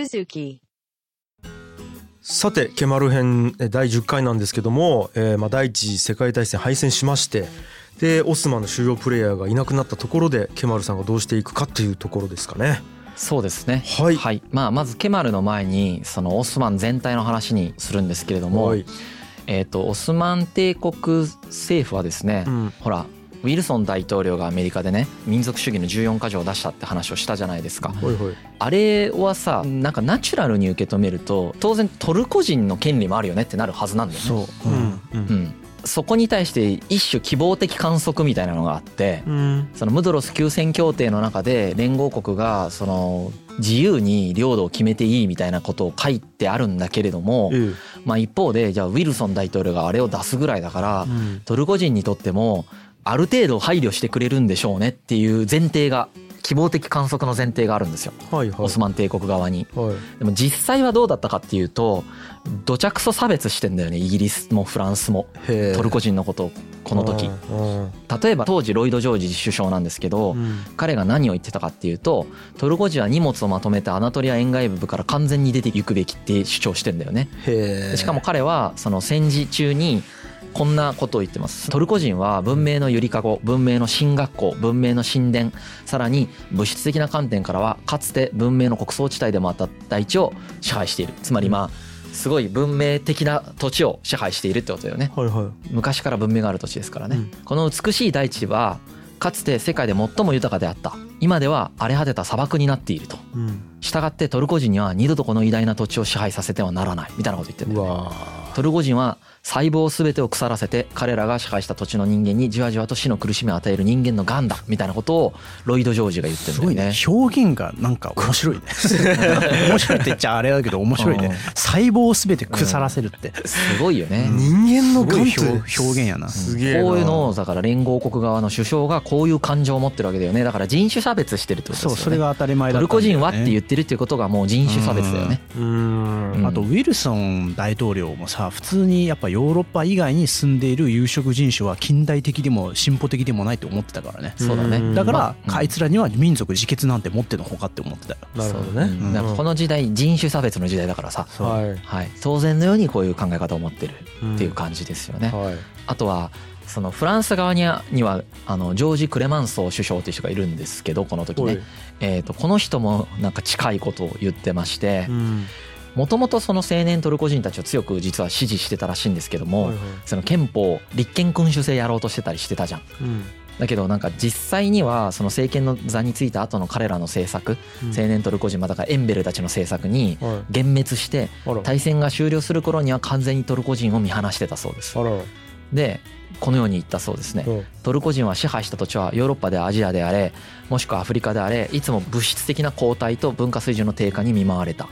Suzuki. さてケマル編え第10回なんですけども、えーまあ、第一次世界大戦敗戦しましてでオスマンの主要プレイヤーがいなくなったところでケマルさんがどうしていくかっていうところですかね。そうですね。はい。まあ、まずケマルの前にそのオスマン全体の話にするんですけれども、はい。えー、とオスマン帝国政府はですね、うん。ほらウィルソン大統領がアメリカでね民族主義の14か条を出したって話をしたじゃないですか。はいはい。あれはさなんかナチュラルに受け止めると当然トルコ人の権利もあるよねってなるはずなんだよね。そう、ううん。んううん。ん、そこに対して一種希望的観測みたいなのがあってうん。そのムドロス休戦協定の中で連合国がその自由に領土を決めていいみたいなことを書いてあるんだけれども、えまあ、一方でじゃあウィルソン大統領があれを出すぐらいだからえうん。トルコ人にとってもある程度配慮してくれるんでしょうねっていう前提が希望的観測の前提があるんですよ。はいはい。オスマン帝国側に。はい。でも実際はどうだったかっていうとどちゃくそ差別してんだよねイギリスもフランスも。トルコ人のことをこの時。例えば当時ロイド・ジョージ首相なんですけどうん。彼が何を言ってたかっていうとトルコ人は荷物をまとめてアナトリア沿岸部から完全に出ていくべきって主張してんだよね。しかも彼はその戦時中にこんなことを言ってます。トルコ人は文明のゆりかご文明の進学校文明の神殿さらに物質的な観点からはかつて文明の穀倉地帯でもあった大地を支配している。つまりまあすごい文明的な土地を支配しているってことだよね。はいはい。昔から文明がある土地ですからね、うん。この美しい大地はかつて世界で最も豊かであった。今では荒れ果てた砂漠になっていると。うん。したがってトルコ人には二度とこの偉大な土地を支配させてはならない。みたいなこと言ってるんだよね。うわトルコ人は細胞全てを腐らせて彼らが支配した土地の人間にじわじわと死の苦しみを与える人間の癌だみたいなことをロイド・ジョージが言ってるんすごいね。だよね。表現がなんか面白いね。面白いって言っちゃあれだけど面白いね。うん細胞を全て腐らせるって。すごいよね。人間のすごい眼って表表現やな。すげえな。こういうのをだから連合国側の首相がこういう感情を持ってるわけだよね。だから人種差別してるってことですよね。そうそれが当たり前だね。ルコ人はって言ってるっていうことがもう人種差別だよね。うん。うん。あとウィルソン大統領もさ普通にやっぱヨーロッパ以外に住んでいる有色人種は近代的でも進歩的でもないと思ってたからね。そうだね。ん。だからまああいつらには民族自決なんて持ってのほかって思ってたよ。なるほどね。う。ん。だからこの時代人種差別の時代だからさ、はいはい、当然のようにこういう考え方を持ってるっていう感じですよね。はい。あとはそのフランス側にはにはあのジョージ・クレマンソー首相という人がいるんですけどこの時ね、えー、とこの人もなんか近いことを言ってまして。うんもともとその青年トルコ人たちを強く実は支持してたらしいんですけども、はいはい。その憲法立憲君主制やろうとしてたりしてたじゃん。うん。だけどなんか実際にはその政権の座についた後の彼らの政策うん。青年トルコ人まあだからエンベルたちの政策にはい。幻滅してあら。大戦が終了する頃には完全にトルコ人を見放してたそうです。でこのように言ったそうですね。うん。トルコ人は支配した土地はヨーロッパでアジアであれもしくはアフリカであれいつも物質的な後退と文化水準の低下に見舞われた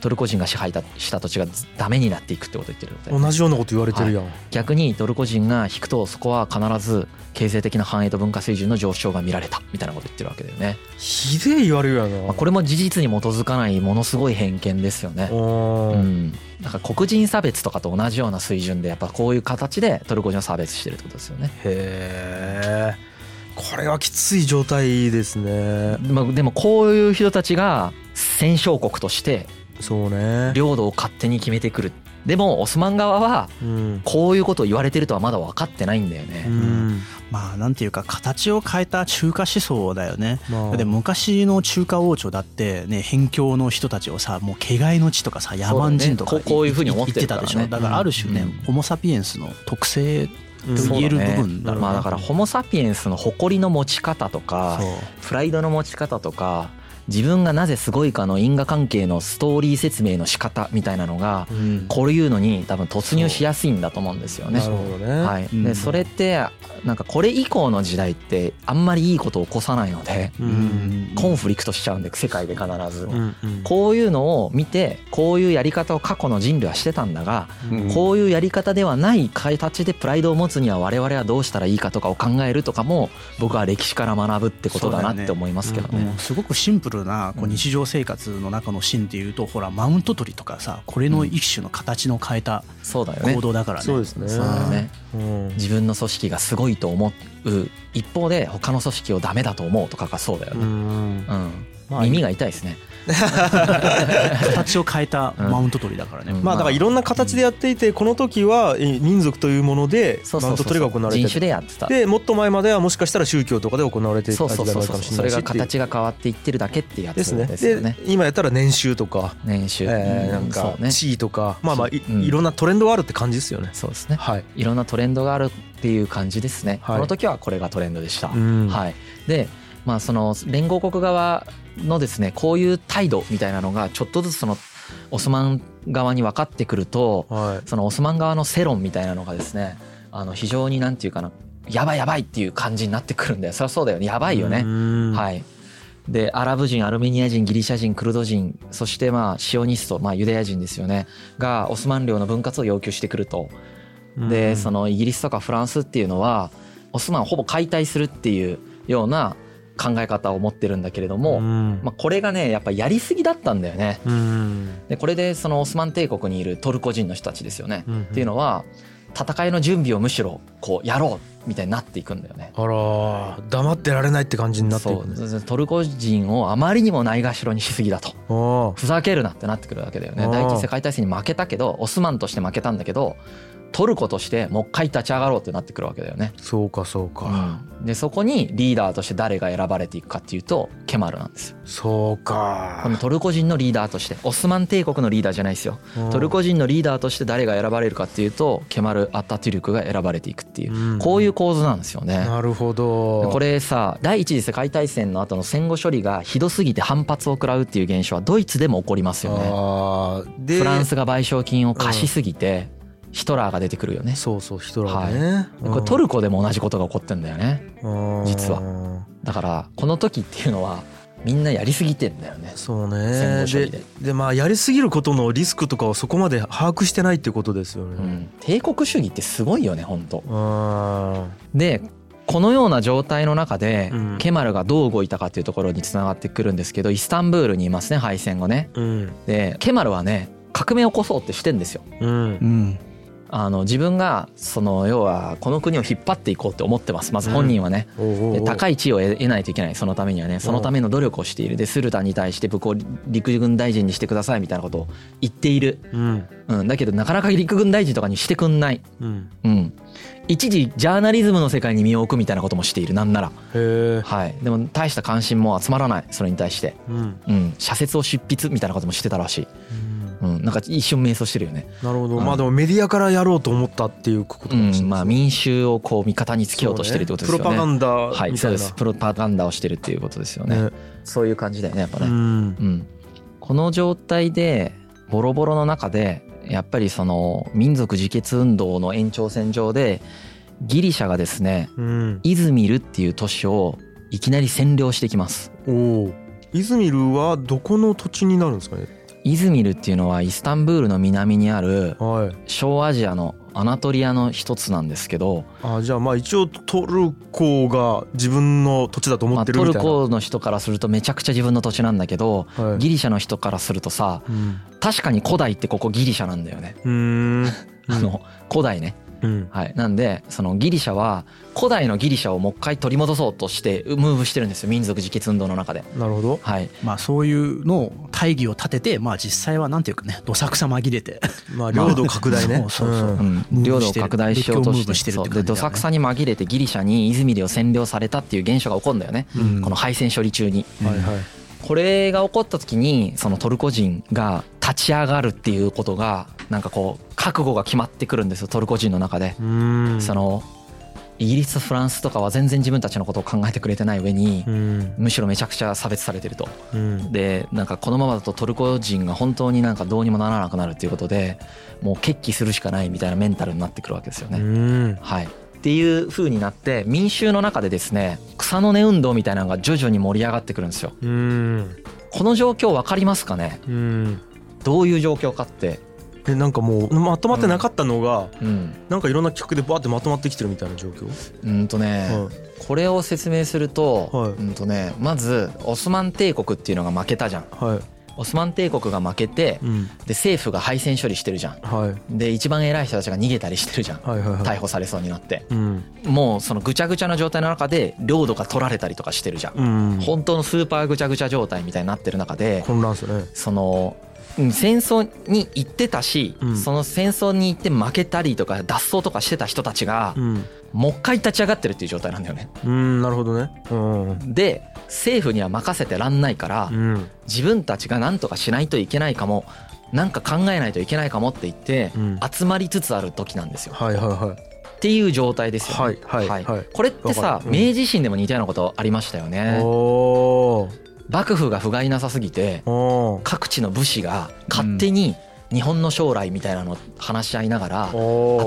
トルコ人が支配した土地がダメになっていくってことを言ってるので。うん同じようなこと言われてるやん。逆にトルコ人が引くとそこは必ず経済的な繁栄と文化水準の上昇が見られたみたいなこと言ってるわけだよね、ひでえ言われるやな。まあ、これも事実に基づかないものすごい偏見ですよね。ううん。んだから黒人差別とかと同じような水準でやっぱこういう形でトルコ人を差別してるってことですよね。へえ。これはきつい状態ですね。まあでもこういう人たちが戦勝国としてそうね。領土を勝手に決めてくる。でもオスマン側はうん。こういうことを言われてるとはまだ分かってないんだようね、ん。まあなんていうか形を変えた中華思想だよね。まあ。で昔の中華王朝だってね辺境の人たちをさもう毛がいの地とかさ野蛮人とかこうこういうふうに思って言ってたでしょ？だからある種ね、うん。ホモ・サピエンスの特性うんと言えるそうだね。部分だろうね。まあだからホモ・サピエンスの誇りの持ち方とかプライドの持ち方とか自分がなぜすごいかの因果関係のストーリー説明の仕方みたいなのがうん。こういうのに多分突入しやすいんだと思うんですよね。はい、うん。でそれってなんかこれ以降の時代ってあんまりいいことを起こさないのでコンフリクトしちゃうんで世界で必ず。うんうん。こういうのを見てこういうやり方を過去の人類はしてたんだがうん。こういうやり方ではない形でプライドを持つには我々はどうしたらいいかとかを考えるとかも僕は歴史から学ぶってことだなって思いますけどね。すごくシンプルなこう日常生活の中のシーンでいうとほらマウント取りとかさこれの一種の形の変えたそうだよね行。動だからねそうですねそうだよね。うん自分の組織がすごいと思う一方で他の組織をダメだと思うとかがそうだようね。んうん。まあ耳が痛いですね。形を変えたマウント取りだからね、うん。まあだからいろんな形でやっていてこの時はえ民族というものでマウント取りが行われて人種でやってた。でもっと前まではもしかしたら宗教とかで行われていたそうそう時代るかそうそうそれもしれないしっていうが形が変わっていってるだけっていうやつですね。ですよね。で今やったら年収とか。年収。えーなんか地位とか。まあまあいろんなトレンドがあるって感じですよね。そうですね。はい。いろんなトレンドがあるっていう感じですね、はい。この時はこれがトレンドでした、うん。はい、でまあその連合国側のですねこういう態度みたいなのがちょっとずつそのオスマン側に分かってくるとはい。そのオスマン側の世論みたいなのがですねあの非常になんていうかなやばいやばいっていう感じになってくるんだよ。そりゃそうだよね。やばいよね、うん。はい。でアラブ人アルメニア人ギリシャ人クルド人そしてまあシオニストまあユダヤ人ですよね。がオスマン領の分割を要求してくると。でそのイギリスとかフランスっていうのはオスマンをほぼ解体するっていうような考え方を持ってるんだけれども、うん。まあ、これがねやっぱやりすぎだったんだよね。うん。でこれでそのオスマン帝国にいるトルコ人の人たちですよね。うんっていうのは戦いの準備をむしろこうやろうみたいになっていくんだよね。あら黙ってられないって感じになっていそくね。う。トルコ人をあまりにもないがしろにしすぎだと。あふざけるなってなってくるわけだよね。第一次世界大戦に負けたけどオスマンとして負けたんだけどトルコとしてもう一回立ち上がろうってなってくるわけだよね。あそうかそうか。でそこにリーダーとして誰が選ばれていくかっていうとケマルなんですよ。そうこかのトルコ人のリーダーとしてオスマン帝国のリーダーじゃないですよ。トルコ人のリーダーとして誰が選ばれるかっていうとケマル・アッタトゥルクが選ばれていくっていううん。こういう構図なんですよね。なるほど。これさ第一次世界大戦の後の戦後処理がひどすぎて反発を食らうっていう現象はドイツでも起こりますよね。フランスが賠償金を貸しすぎてヒトラーが出てくるよね。そうそうヒトラーね、これトルコでも同じことが起こってんだよね。ル実は。だからこの時っていうのはみんなやりすぎてんだよね。そう戦ねで。ででまあやりすぎることのリスクとかをそこまで把握してないってことですよね、うん、帝国主義ってすごいよね本当。あでこのような状態の中で、うん。ケマルがどう動いたかっていうところにつながってくるんですけどイスタンブールにいますね敗戦後ね。ーうん。でケマルはね革命を起こそうってしてんですよ。うん。うんあの自分がその要はこの国を引っ張っていこうって思ってます。まず本人はね。で高い地位を得得ないといけない。そのためにはねそのための努力をしている。でスルタンに対して僕を陸軍大臣にしてくださいみたいなことを言っている、うん。うん、だけどなかなか陸軍大臣とかにしてくんない、うん。うん、一時ジャーナリズムの世界に身を置くみたいなこともしている。なんなら、へえはい、でも大した関心も集まらない。それに対して、うん。うん、社説を執筆みたいなこともしてたらしい、うん、なんか一瞬迷走してるよね、なるほど。うん。まあでもメディアからやろうと思ったっていうことかもしれないうん、まあ民衆をこう味方につけようとしてるってことですよね。プロパガンダはいそうです。プロパガンダをしてるっていうことですよね。ね。そういう感じだよねやっぱね、うん。うん、この状態でボロボロの中でやっぱりその民族自決運動の延長線上でギリシャがですねうん。イズミルっていう都市をいきなり占領してきます。おおイズミルはどこの土地になるんですかね？イズミルっていうのはイスタンブールの南にあるはい。小アジアのアナトリアの一つなんですけど、あじゃあまあ一応トルコが自分の土地だと思まあ、ってるみたいな、トルコの人からするとめちゃくちゃ自分の土地なんだけどはい。ギリシャの人からするとさうん。確かに古代ってここギリシャなんだよね。うーん。あの古代ねうん。はい、なんでそのギリシャは古代のギリシャをもう一回取り戻そうとしてムーブしてるんですよ民族自決運動の中で。なるほど。はい、まあそういうのを大義を立ててまあ実際はなんていうかねどさくさ紛れて。まあ領土拡大ね。そうそうそう。うん。うん、ムー領土を拡大しようとしてしてるってね。でどさくさに紛れてギリシャにイズミリを占領されたっていう現象が起こるんだよね、うん。この敗戦処理中に。はいはい。これが起こった時にそのトルコ人が立ち上がるっていうことがなんかこう覚悟が決まってくるんですよトルコ人の中で。そのイギリスフランスとかは全然自分たちのことを考えてくれてない上にうんむしろめちゃくちゃ差別されてると。うんでなんかこのままだとトルコ人が本当になんかどうにもならなくなるっていうことでもう決起するしかないみたいなメンタルになってくるわけですようね。んはい、っていう風になって民衆の中でですね草の根運動みたいなのが徐々に盛り上がってくるんですよ。うんこの状況分かりますかね？うんどういう状況かって。えなんかもうまとまってなかったのがうん、なんかいろんな企画でバーってまとまってきてるみたいな状況？うんとね、はい。これを説明すると、はい。うんとねまずオスマン帝国っていうのが負けたじゃん。はい。オスマン帝国が負けてうん。で政府が敗戦処理してるじゃん。はい。で一番偉い人たちが逃げたりしてるじゃん。はいはいはい。逮捕されそうになって。うん。もうそのぐちゃぐちゃな状態の中で領土が取られたりとかしてるじゃん。うん。本当のスーパーぐちゃぐちゃ状態みたいになってる中で混乱ですよね。そのうん戦争に行ってたし、うん。その戦争に行って負けたりとか脱走とかしてた人たちがうん。もう一回立ち上がってるっていう状態なんだよね。うんなるほどね。うん。で政府には任せてらんないからうん。自分たちが何とかしないといけないかもなんか考えないといけないかもって言ってうん。集まりつつある時なんですよ。はいはいはい。っていう状態ですよね。はいはいはい。これってわさうん。明治維新でも似たようなことありましたよね。幕府が不甲斐なさすぎて各地の武士が勝手に日本の将来みたいなのを話し合いながら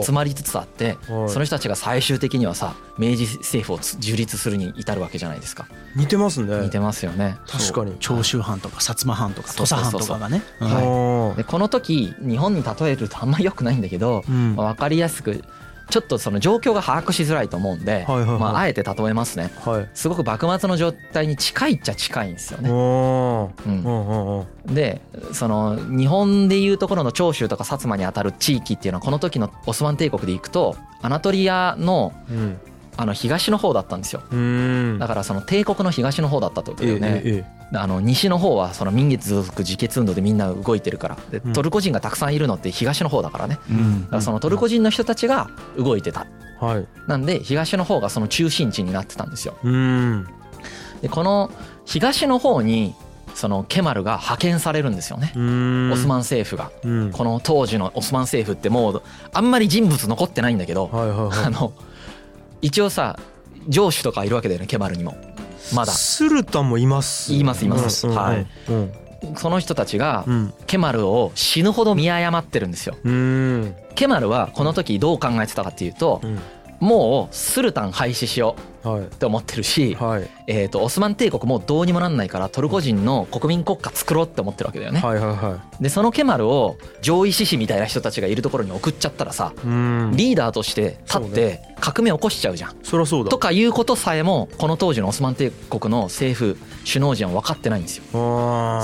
集まりつつあってはい。その人たちが最終的にはさ明治政府をつ樹立するに至るわけじゃないですか。似てますね。似てますよね。確かに。長州藩とか薩摩藩とか土佐藩とかがね。うんはい。でこの時日本に例えるとあんまり良くないんだけど分かりやすくちょっとその状況が把握しづらいと思うんでまああえて例えますね。はい。すごく幕末の状態に近いっちゃ近いんですよね。うん。でその日本でいうところの長州とか薩摩にあたる地域っていうのはこの時のオスマン帝国でいくとアナトリアのうんあの東の方だったんですよ。うん。だからその帝国の東の方だったってことだえよね、ええあの西の方はその民月族自決運動でみんな動いてるからでうん。トルコ人がたくさんいるのって東の方だからね。うん。だからそのトルコ人の人たちが動いてた。えはい。なんで東の方がその中心地になってたんですよ。うん。でこの東の方にそのケマルが派遣されるんですよね。うん。オスマン政府が。うん。この当時のオスマン政府ってもうあんまり人物残ってないんだけどはいはいはい。あの一応さ城主とかいるわけだよねケマルにも。まだ。スルタンもいます。いますいます。はい。うん。その人たちがうん。ケマルを死ぬほど見誤ってるんですよ。うん。ケマルはこの時どう考えてたかっていうとうん。もうスルタン廃止しよう。はいって思ってるしはい。えーとオスマン帝国もうどうにもなんないからトルコ人の国民国家作ろうって思ってるわけだよね。はいはいはでそのケマルを上位志士みたいな人たちがいるところに送っちゃったらさリーダーとして立って革命起こしちゃうじゃん。そりゃそうだ。とかいうことさえもこの当時のオスマン帝国の政府首脳陣は分かってないんですよ。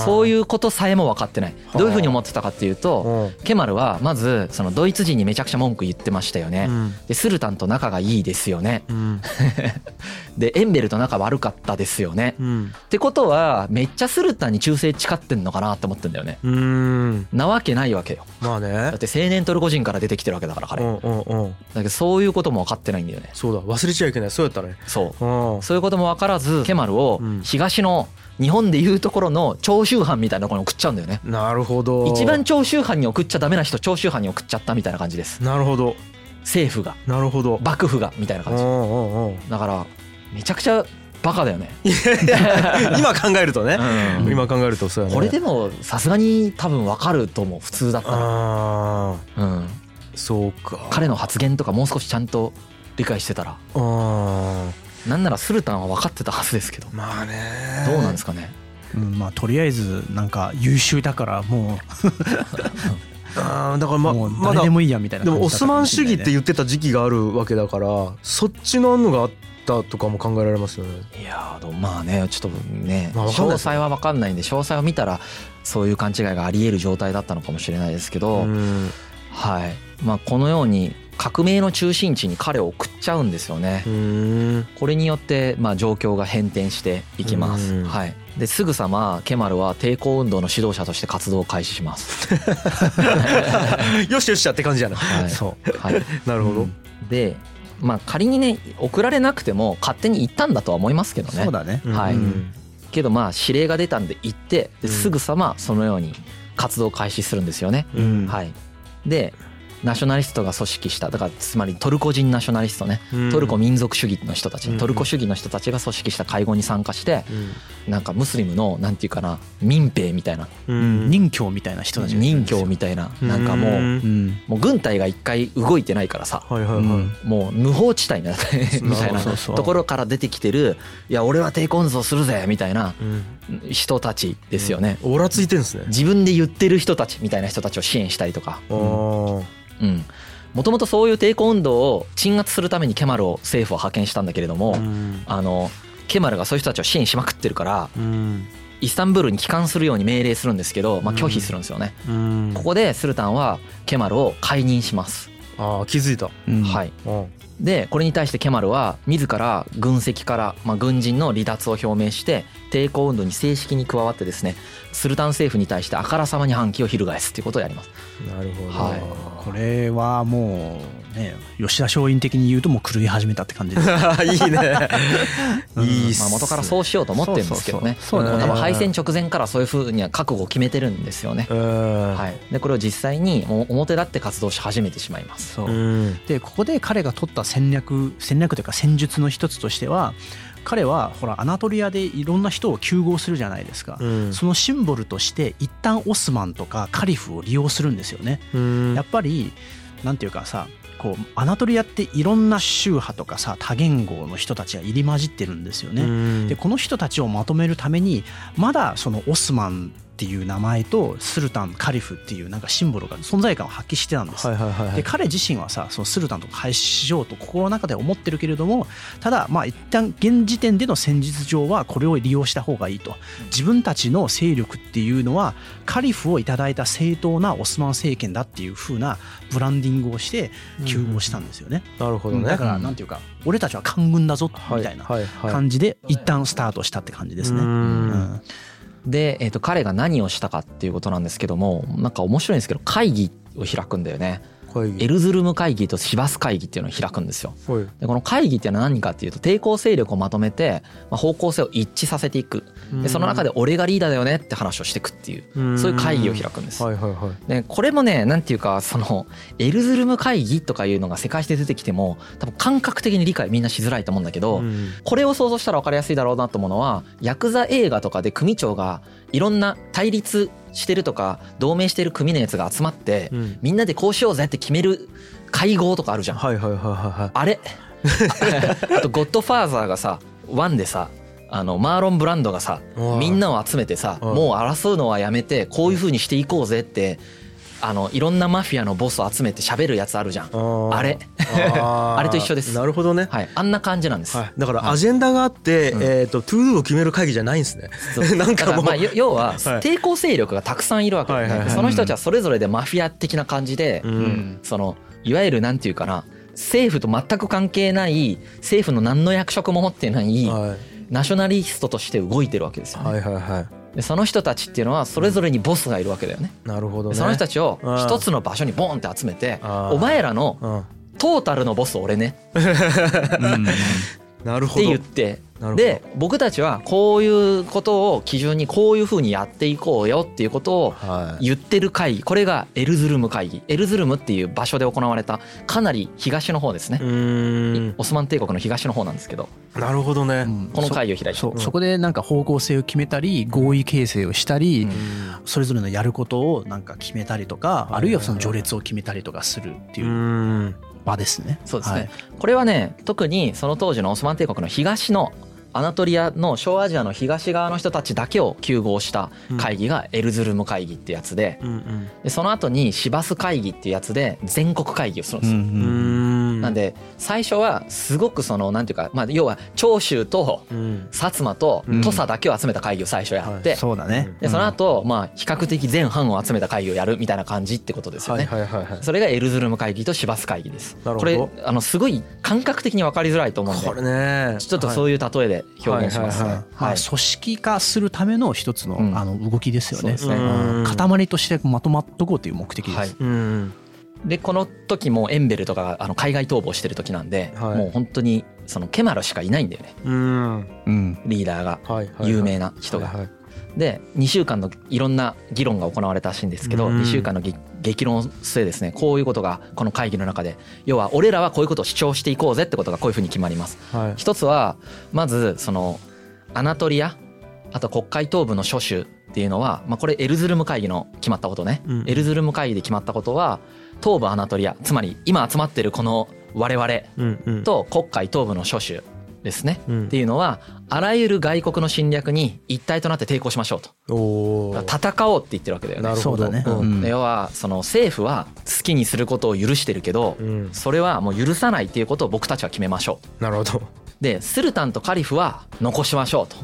そうういうことさえも分かってない。どういうふうに思ってたかっていうとうん。ケマルはまずそのドイツ人にめちゃくちゃ文句言ってましたよね。うん。でスルタンと仲がいいですよね。うん でエンベルと仲悪かったですよね。うん。ってことはめっちゃスルタンに忠誠誓ってんのかなって思ってんだよね。うん。なわけないわけよ。まあね。だって青年トルコ人から出てきてるわけだから彼。だうんうんうん。けどそういうことも分かってないんだよね。そうだ。忘れちゃいけない。そうやったね。そう。うん。そういうことも分からずケマルをうん。東の日本でいうところの長州藩みたいなところに送っちゃうんだよね。なるほど。一番長州藩に送っちゃダメな人長州藩に送っちゃったみたいな感じです。なるほど政府がなるほど。幕府がみたいな感じ。だからめちゃくちゃバカだよね、今考えるとね。うん。今考えるとそうやね。これでもさすがに多分分かると思う。普通だったら、うん、そうか。彼の発言とかもう少しちゃんと理解してたら。なんならスルタンは分かってたはずですけど。まあね。どうなんですかね。うんまあとりあえずなんか優秀だからも あーだからまうもうまだ誰でもいいやみたいなでもオスマン主義って言ってた時期があるわけだからそっちののがあったとかも考えられますよね。いやーどうまあねちょっとねまあ詳細は分かんないんで詳細を見たらそういう勘違いがあり得る状態だったのかもしれないですけど、うん。はい。まあこのように革命の中心地に彼を送っちゃうんですよね。う。ん。これによってまあ状況が変転していきます。うん。はい。ですぐさまケマルは抵抗運動の指導者として活動を開始します。よしよっしゃって感じやなはい。そうはい。なるほどで、まあ仮にね送られなくても勝手に行ったんだとは思いますけどね。そうだねはいうんけどまあ指令が出たんで行ってすぐさまそのように活動を開始するんですよね。うんはい。で。ナショナリストが組織しただからつまりトルコ人ナショナリストね。うん。トルコ民族主義の人たち、うん。トルコ主義の人たちが組織した会合に参加してうん。なんかムスリムのなんていうかな民兵みたいなうん。任教みたいな人たち任教みたいななんかもううん。もう軍隊が一回動いてないからさもう無法地帯みたいなところから出てきてるいや俺は抵抗運動するぜみたいなうん人たちですよね。オーラついてんですね。自分で言ってる人たちみたいな人たちを支援したりとか。うん。もともとそういう抵抗運動を鎮圧するためにケマルを政府は派遣したんだけれども、うん。あのケマルがそういう人たちを支援しまくってるからうん。イスタンブールに帰還するように命令するんですけど、まあ、拒否するんですよね、うん。ここでスルタンはケマルを解任します、ああ気づいた。うん。はい。うんでこれに対してケマルは自ら軍籍から、まあ、軍人の離脱を表明して抵抗運動に正式に加わってですねスルタン政府に対してあからさまに反旗を翻すっていうことをやります。なるほど、はい。これはもうね吉田松陰的に言うともう狂い始めたって感じです。いいね。うん。いいっすまあ、元からそうしようと思ってるんですけどね。そうそうそう。多分敗戦直前からそういうふうには覚悟を決めてるんですよね、うん。はい、でこれを実際にもう表立って活動し始めてしまいます。そう。うん。でここで彼が取った戦略戦略というか戦術の一つとしては彼はほらアナトリアでいろんな人を救合するじゃないですか、うん。そのシンボルとして一旦オスマンとかカリフを利用するんですよね。うん。やっぱりなんていうかさこうアナトリアっていろんな宗派とかさ多言語の人たちが入り混じってるんですよね。うんでこの人たちをまとめるためにまだそのオスマンっていう名前とスルタンカリフっていうなんかシンボルが存在感を発揮してたんです。で彼自身はさそのスルタンとか廃止しようと心の中で思ってるけれどもただまあ一旦現時点での戦術上はこれを利用した方がいいと。自分たちの勢力っていうのはカリフをいただいた正当なオスマン政権だっていう風なブランディングをして救合したんですよね。なるほどね。だからなんていうか俺たちは官軍だぞみたいな感じで一旦スタートしたって感じですね。ううんんで、えー、と彼が何をしたかっていうことなんですけどもなんか面白いんですけど会議を開くんだよね。エルズルム会議とシバス会議っていうのを開くんですよ。はい。でこの会議っていうのは何かっていうと抵抗勢力をまとめて、まあ、方向性を一致させていく。でその中で俺がリーダーだよねって話をしていくっていうそういう会議を開くんです。はいはいはい。でこれもねなんていうかそのエルズルム会議とかいうのが世界史で出てきても多分感覚的に理解みんなしづらいと思うんだけど、うん。これを想像したら分かりやすいだろうなと思うのはヤクザ映画とかで組長がいろんな対立してるとか同盟してる組のやつが集まってうん。みんなでこうしようぜって決める会合とかあるじゃん。はいはいはいはいはい。あれ？あと「ゴッドファーザー」がさワンでさあのマーロン・ブランドがさうんみんなを集めてさうんもう争うのはやめてこういう風にしていこうぜってあのいろんなマフィアのボスを集めて喋るやつあるじゃん。ー。あれ。あれと一緒です。なるほどね。はい、あんな感じなんです。はい、だからアジェンダがあって、うん。えっ、と to do を決める会議じゃないんですね。なんかもう。まあよ要ははい。抵抗勢力がたくさんいるわけで,、はいはいはい。その人たちはそれぞれでマフィア的な感じで、うん。そのいわゆるなんていうかな政府と全く関係ない政府の何の役職も持ってないはナショナリストとして動いてるわけですよい、ね。はいはいはいでその人たちっていうのはそれぞれにボスがいるわけだよね。なるほどね。でその人たちをうん。一つの場所にボンって集めてお前らのうん、トータルのボス俺ね。うんなるほど。言って。なるほど。で僕たちはこういうことを基準にこういうふうにやっていこうよっていうことをはい。言ってる会議これがエルズルム会議。エルズルムっていう場所で行われたかなり東の方ですね。うーん。オスマン帝国の東の方なんですけど。なるほどね。うん。この会議を開いた。そう。そこでなんか方向性を決めたり合意形成をしたり、うん。それぞれのやることをなんか決めたりとか、いあるいはその序列を決めたりとかするってう。いうーん。場ですね。そうですね、はいこれはね特にその当時のオスマン帝国の東のアナトリアの小アジアの東側の人たちだけを救合した会議がエルズルム会議ってやつでうんうん。でその後にシバス会議っていうやつで全国会議をするんですよ。うーん。なんで最初はすごくそのなんていうかまあ要は長州とうん。薩摩とうん土佐だけを集めた会議を最初やって、そうだね。でその後まあ比較的全藩を集めた会議をやるみたいな感じってことですよはいね。はいはいはい。それがエルズルム会議とシバス会議です。なるほどこれあのすごい感覚的に分かりづらいと思うんでこれね。ちょっとそういう例えで表現しますね。ま組織化するための一つの,、うんあの動きですよね。そうですねうんうん塊としてまとまっとこうという目的です。はいうん。でこの時もエンベルとかがあの海外逃亡してる時なんで、はいもう本当にそのケマルしかいないんだよねうん。うんリーダーがはいはいはい。有名な人が。はいはいで2週間のいろんな議論が行われたらしいんですけどうん2週間のぎ激論の末ですねこういうことがこの会議の中で要は俺らはこういうことを主張していこうぜってことがこういうふうに決まります。はい。一つはまずそのアナトリアあと黒海東部の諸州っていうのは、まあ、これエルズルム会議の決まったことね、うんエルズルム会議で決まったことは東部アナトリアつまり今集まってるこの我々。と黒海東部の諸州ですね、うん。っていうのはあらゆる外国の侵略に一体となって抵抗しましょうと。戦おうって言ってるわけだよね。なるほど。そうだね。うん。要はその政府は好きにすることを許してるけど、うん。それはもう許さないっていうことを僕たちは決めましょう。なるほど。でスルタンとカリフは残しましょうと。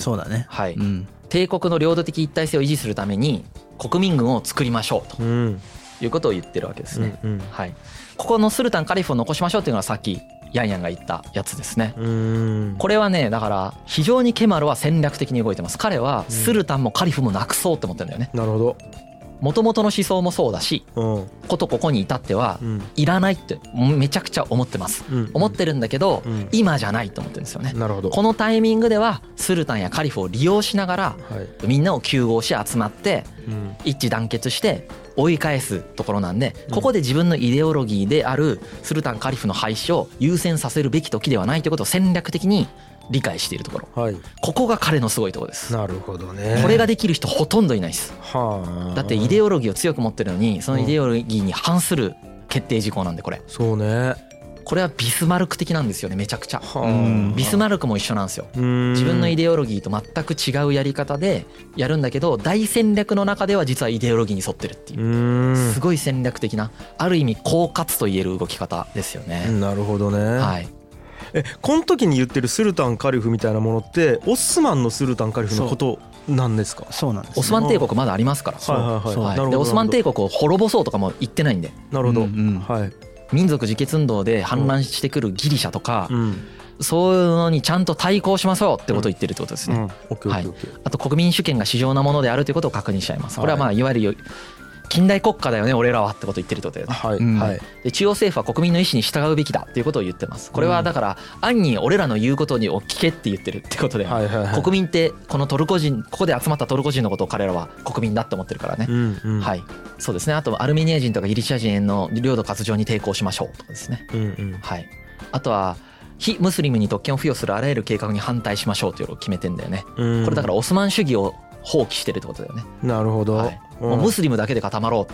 そうだね。うん。帝国の領土的一体性を維持するために国民軍を作りましょうと。うんいうことを言ってるわけですね。うんはい、ここのスルタンカリフを残しましょうっていうのはさっきヤンヤンが言ったやつですね。うん。これはねだから非常にケマルは戦略的に動いてます。彼はスルタンもカリフもなくそうって思ってるんだよね。なるほど。もともとの思想もそうだしうん。ことここに至ってはうん。いらないってめちゃくちゃ思ってます。うん。思ってるんだけどうん。今じゃないと思ってるんですよね。なるほど。このタイミングではスルタンやカリフを利用しながらはい。みんなを救合し集まってうん。一致団結して追い返すところなんでうんここで自分のイデオロギーであるスルタンカリフの廃止を優先させるべき時ではないということを戦略的に理解しているところ。はい。ここが彼のすごいところです。なるほどね。これができる人ほとんどいないです。はあ。だってイデオロギーを強く持ってるのにそのイデオロギーに反する決定事項なんでこれ。そうねこれはビスマルク的なんですよねめちゃくちゃ。はうん。ビスマルクも一緒なんですよ。自自分のイデオロギーと全く違うやり方でやるんだけど大戦略の中では実はイデオロギーに沿ってるっていう。うん。すごい戦略的なある意味狡猾と言える動き方ですよね。なるほどね。はい。えこの時に言ってるスルタンカリフみたいなものってオスマンのスルタンカリフのことなんですか？そうなんです、ね、オスマン帝国まだありますから。はいはいはいはい。でオスマン帝国を滅ぼそうとかも言ってないんで。なるほど、うんうん。はい、民族自決運動で反乱してくるギリシャとかうん。そういうのにちゃんと対抗しましょうってことを言ってるってことですね。うん、オッケーオッケーオッケー。あと国民主権が至上なものであるということを確認しちゃいます。これはまあはいわゆる近代国家だよね俺らはってことを言ってるってことですはい、うん。はい。で中央政府は国民の意思に従うべきだっていうことを言ってます。これはだから暗に俺らの言うことにを聞けって言ってるってことで、はいはいはい。国民ってこのトルコ人ここで集まったトルコ人のことを彼らは国民だって思ってるからね、うんうん。はい。そうですね。あとアルメニア人とかギリシャ人への領土割譲に抵抗しましょうとかですね。うんうん。はい。あとは非ムスリムに特権を付与するあらゆる計画に反対しましょうというのを決めてんだよね。うん。これだからオスマン主義を放棄してるってことだよね、なるほど、はい、うんもうムスリムだけで固まろ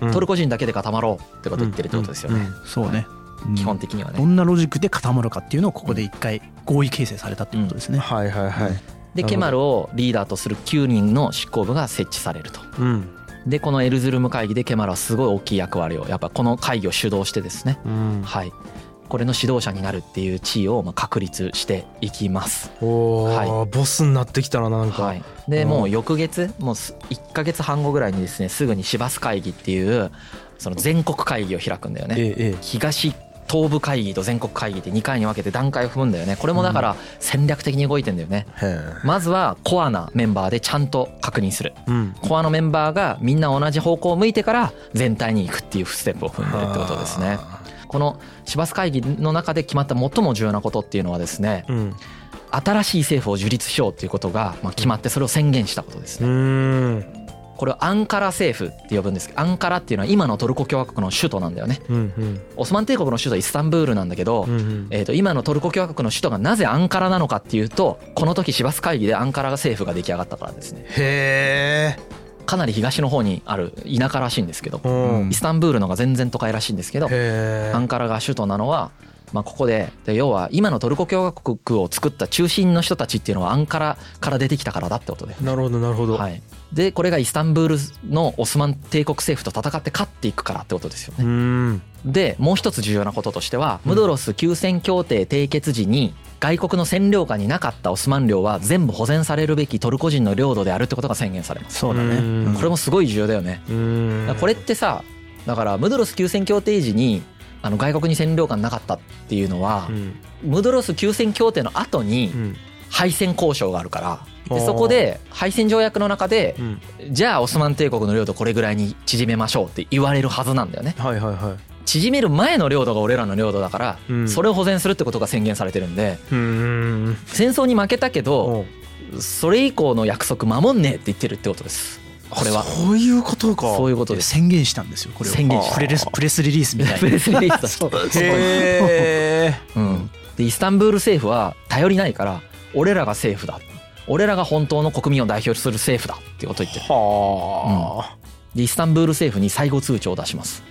う。うん。トルコ人だけで固まろうってことを言ってるってことですよね、うん。そうね、うん。基本的にはどねん。なロジックで固まるかっていうのをここで一回合意形成されたっていうことですね、はいはいはい、でケマルをリーダーとする9人の執行部が設置されると。うん。でこのエルズルム会議でケマルはすごい大きい役割をやっぱこの会議を主導してですね。うん、はいこれの指導者になるっていう地位をまあ確立していきます。はボスになってきたななんか、はい、でうん。もう翌月もうす1か月半後ぐらいにですねすぐに市バス会議っていうその全国会議を開くんだよね。えええ東東部会議と全国会議って2回に分けて段階を踏むんだよね。これもだから戦略的に動いてんだよね。え。へまずはコアなメンバーでちゃんと確認する。えうん。コアのメンバーがみんな同じ方向を向いてから全体に行くっていうステップを踏んでるってことですねこの市バス会議の中で決まった最も重要なことっていうのはですねうん。新しい政府を樹立しようっていうことがまあ決まってそれを宣言したことですうねん。これをアンカラ政府って呼ぶんですけどアンカラっていうのは今のトルコ共和国の首都なんだよね。うんうん。オスマン帝国の首都はイスタンブールなんだけど、うんうん。えー、と今のトルコ共和国の首都がなぜアンカラなのかっていうとこの時市バス会議でアンカラ政府が出来上がったからですね。へえかなり東の方にある田舎らしいんですけどうん。イスタンブールのが全然都会らしいんですけどアンカラが首都なのはまあここでで要は今のトルコ共和国を作った中心の人たちっていうのはアンカラから出てきたからだってことで。なるほどなるほど、はい、でこれがイスタンブールのオスマン帝国政府と戦って勝っていくからってことですようね。ん。でもう一つ重要なこととしてはうんムドロス休戦協定締結時に外国の占領下になかったオスマン領は全部保全されるべきトルコ人の領土であるってことが宣言されます。そうだね、うん。これもすごい重要だよね。これってさだからムドロス休戦協定時にあの外国に占領下なかったっていうのはうん。ムドロス休戦協定の後にうん。敗戦交渉があるからあー。でそこで敗戦条約の中でうん。じゃあオスマン帝国の領土これぐらいに縮めましょうって言われるはずなんだよね。はいはいはい縮める前の領土が俺らの領土だからうん。それを保全するってことが宣言されてるんでうん。戦争に負けたけどおそれ以降の約束守んねえって言ってるってことです。これは。そういうことか。そういうことです。宣言したんですよこれを宣言したプレレスプレスリリースみたいプなレスリリースだ。そう。へえうん、でイスタンブール政府は頼りないから俺らが政府だ。俺らが本当の国民を代表する政府だってことを言ってる。はあ。でイスタンブール政府に最後通帳を出します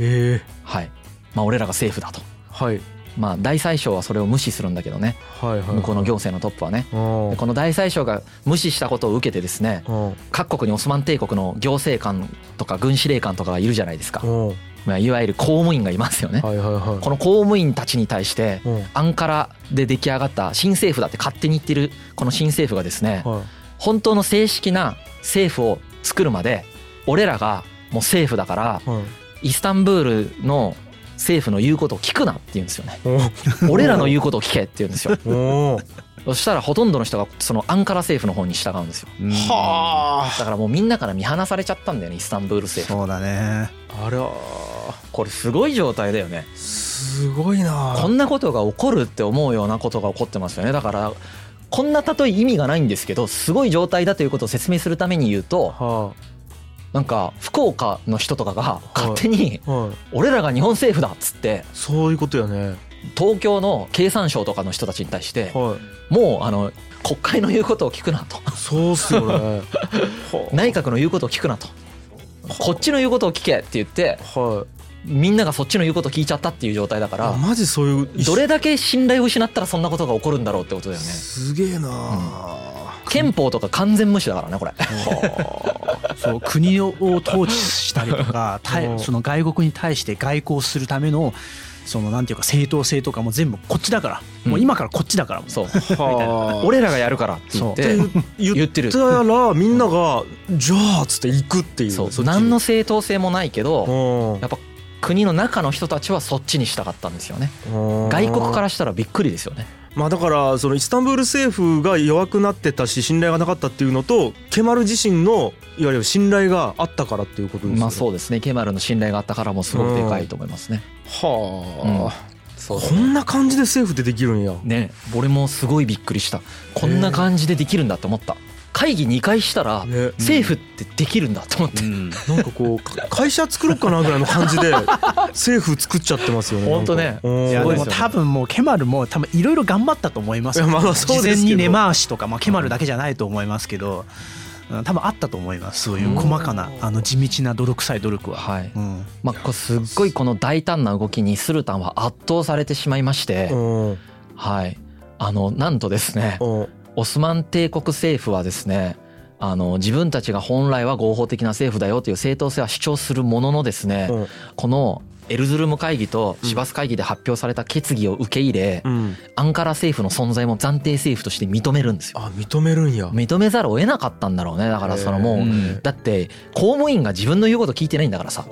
へえはい。まあ俺らが政府だと。はい。まあ大宰相はそれを無視するんだけどね。はいはい向こうの行政のトップはね。この大宰相が無視したことを受けてですねうん。各国にオスマン帝国の行政官とか軍司令官とかがいるじゃないですか、うん。まあ、いわゆる公務員がいますよね。はいはいはい。この公務員たちに対してうん。アンカラで出来上がった新政府だって勝手に言ってるこの新政府がですねはい。本当の正式な政府を作るまで俺らがもう政府だからはいイスタンブールの政府の言うことを聞くなって言うんですよね。お俺らの言うことを聞けって言うんですよ。そしたらほとんどの人がそのアンカラ政府の方に従うんですよ。はだからもうみんなから見放されちゃったんだよねイスタンブール政府。そうだね。ああらこれすごい状態だよね。すごいな。こんなことが起こるって思うようなことが起こってますよね。だからこんな例え意味がないんですけどすごい状態だということを説明するために言うとはなんか福岡の人とかが勝手に俺らが日本政府だっつってそういうことやね。東京の経産省とかの人たちに対してはい。もうあの国会の言うことを聞くなと。そうっすよね。は 内閣の言うことを聞くなと。こっちの言うことを聞けって言ってはい。みんながそっちの言うことを聞いちゃったっていう状態だからあマジそういうどれだけ信頼を失ったらそんなことが起こるんだろうってことだよね。すげえな憲法とか完全無視だからねこれそう国を統治したりとか その外国に対して外交するためのそのなんていうか正当性とかも全部こっちだから、もう今からこっちだから。そう。はあ 俺らがやるからって言っってて言言ってる。ったらみんながじゃあっつって行くっていう。そう。何の正当性もないけどうん。やっぱ国の中の人たちはそっちにしたかったんですよね。外国からしたらびっくりですよねまあだからそのイスタンブール政府が弱くなってたし信頼がなかったっていうのとケマル自身のいわゆる信頼があったからっていうことですよね。まあそうですね。ケマルの信頼があったからもすごくでかいと思いますね。はあ、そうこんな感じで政府ってできるんや。ね。俺もすごいびっくりした。こんな感じでできるんだと思った会議2回したらね。政府ってできるんだと思って。うん。なんかこうか会社作ろうかなぐらいの感じで 政府作っちゃってますよねほんとね。いやでも多分もうケマルも多分いろいろ頑張ったと思います。よまあ事前に根回しとか、まあ、ケマルだけじゃないと思いますけど、うん。多分あったと思います。そういう細かなあの地道な泥臭い努力は。はい。うん。まあすっごいこの大胆な動きにスルタンは圧倒されてしまいまして。うん。はい。あのなんとですね。うんオスマン帝国政府はですねあの自分たちが本来は合法的な政府だよという正当性は主張するもののですねうん。このエルズルム会議とシバス会議で発表された決議を受け入れうん。アンカラ政府の存在も暫定政府として認めるんですよ。あ認めるんや。認めざるを得なかったんだろうね。だからそのもうへーだって公務員が自分の言うこと聞いてないんだからさ。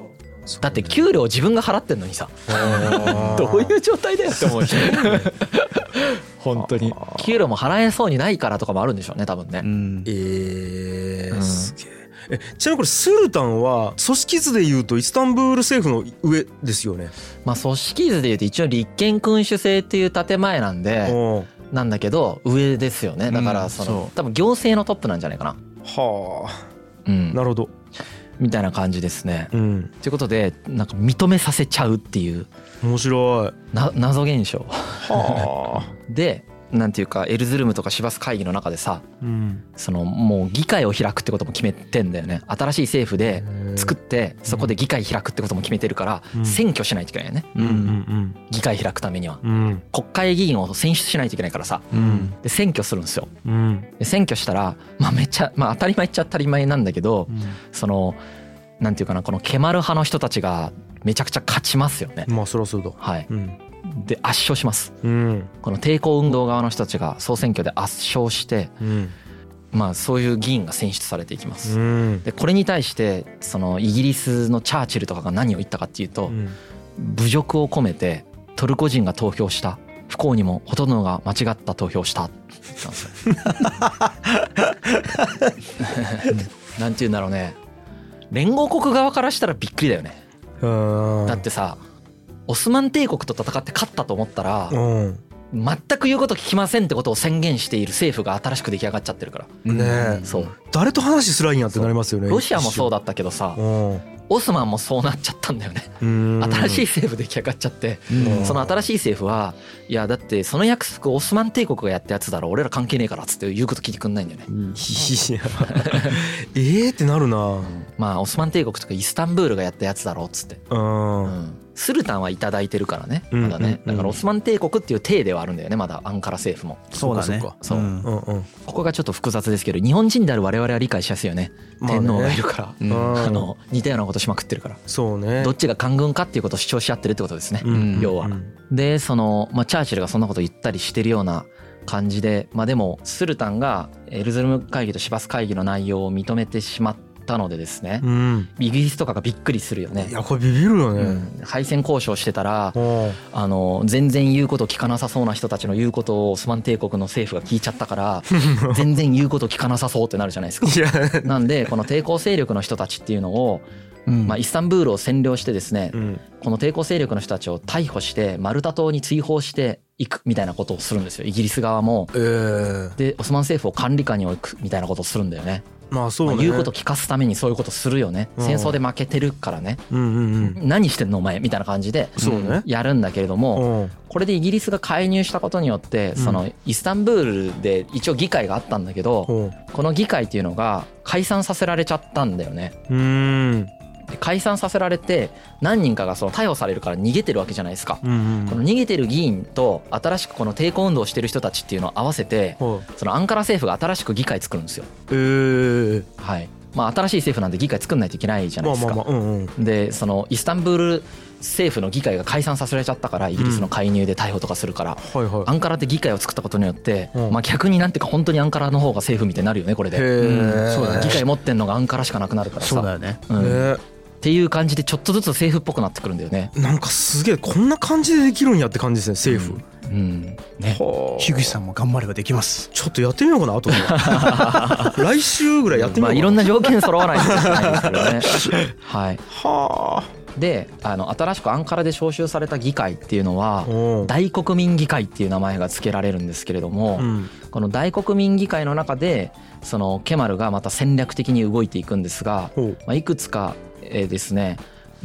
だって給料自分が払ってんのにさ。どういう状態だよって思うし 本当に。給料も払えそうにないからとかもあるんでしょうね多分ね。うん。えーうん。すげえ。えちなみにこれスルタンは組織図でいうとイスタンブール政府の上ですよね？まあ組織図でいうと一応立憲君主制っていう建前なんでう。んなんだけど上ですよね。だかうん。らそそう。の多分行政のトップなんじゃないかな。はあ。うん。なるほど。みたいな感じですねうんということでなんか認めさせちゃうっていう面白い。な謎現象はあ。でなんていうかエルズルムとかシバス会議の中でさうん。そのもう議会を開くってことも決めてんだよね。新しい政府で作ってそこで議会開くってことも決めてるからうん。選挙しないといけないよね。うんうん議会開くためには。国会議員を選出しないといけないからさ。うん。で選挙するんですよ。うん。で選挙したらまあめっちゃまあ当たり前っちゃ当たり前なんだけどそのなんていうかなこのケマル派の人たちがめちゃくちゃ勝ちますよね。まあそりゃそうだ。はい。うんで圧勝します。うん。この抵抗運動側の人たちが総選挙で圧勝してうん。まあそういう議員が選出されていきまうすん。でこれに対してそのイギリスのチャーチルとかが何を言ったかっていうとうん。侮辱を込めてトルコ人が投票した。不幸にもほとんどが間違った投票をした。なんて言うんだろうね。連合国側からしたらびっくりだよね。うん。だってさオスマン帝国と戦って勝ったと思ったらうん。全く言うこと聞きませんってことを宣言している政府が新しく出来上がっちゃってるから。ねえ。そう。誰と話すらいいんやってなりますよね。ロシアもそうだ。だったけどさうん。オスマンもそうなっちゃったんだよね。うん。新しい政府出来上がっちゃって。うん。その新しい政府はいやだってその約束オスマン帝国がやったやつだろ俺ら関係ねえからっつって言うこと聞いてくんないんだよね。ええってなるな。まあオスマン帝国とかイスタンブールがやったやつだろっつって。うん。うんスルタンはいただいてるからね。うんまだね。うんだからオスマン帝国っていう体ではあるんだよねまだアンカラ政府も。そうだね。そうう。うんここがちょっと複雑ですけど日本人である我々は理解しやすいよね。まあね。天皇がいるから。うん。あの似たようなことしまくってるから。そうね。どっちが官軍かっていうことを主張し合ってるってことですね。うん要はうん。でその、まあ、チャーチルがそんなこと言ったりしてるような感じでまあでもスルタンがエルズルム会議とシバス会議の内容を認めてしまったのでですねうん。イギリスとかがびっくりするよね。い。やこれビビるよね、うん。敗戦交渉してたらあの全然言うこと聞かなさそうな人たちの言うことをオスマン帝国の政府が聞いちゃったから 全然言うこと聞かなさそうってなるじゃないですか。なんでこの抵抗勢力の人たちっていうのを、うん。まあ、イスタンブールを占領してですねうん。この抵抗勢力の人たちを逮捕してマルタ島に追放していくみたいなことをするんですよ。イギリス側も。えー、でオスマン政府を管理下に置くみたいなことをするんだよね。まあそうね、まあ言うこと聞かすためにそういうことするよね。うん。戦争で負けてるからね。うんうんうん。何してんのお前みたいな感じで。やるんだけれどもうん。これでイギリスが介入したことによってうん。そのイスタンブールで一応議会があったんだけどう。んこの議会っていうのが解散させられちゃったんだよね。うーん。で解散させられて何人かがその逮捕されるから逃げてるわけじゃないですか。うんうんこの逃げてる議員と新しくこの抵抗運動をしてる人たちっていうのを合わせてはいそのアンカラ政府が新しく議会作るんですよ。えー、はい。まあ新しい政府なんで議会作んないといけないじゃないですか。でそのイスタンブール政府の議会が解散させられちゃったからイギリスの介入で逮捕とかするから、はいはい。アンカラで議会を作ったことによって、うん。まあ逆になんていうか本当にアンカラの方が政府みたいになるよねこれで。へえそうだね。議会持ってんのがアンカラしかなくなるからさ。そうだよね。うん。ねっていう感じでちょっとずつ政府っぽくなってくるんだよね。なんかすげえこんな感じでできるんやって感じですね政府、うん。ね。はあ。樋口さんも頑張ればできます。ちょっとやってみようかな後で。来週ぐらいやってみようかな、まあいろんな条件揃わないといけないですけどね。はい、はであの新しくアンカラで招集された議会っていうのはあう。ん大国民議会っていう名前が付けられるんですけれども、うん。この大国民議会の中でそのケマルがまた戦略的に動いていくんですが、まあ、いくつかえーですね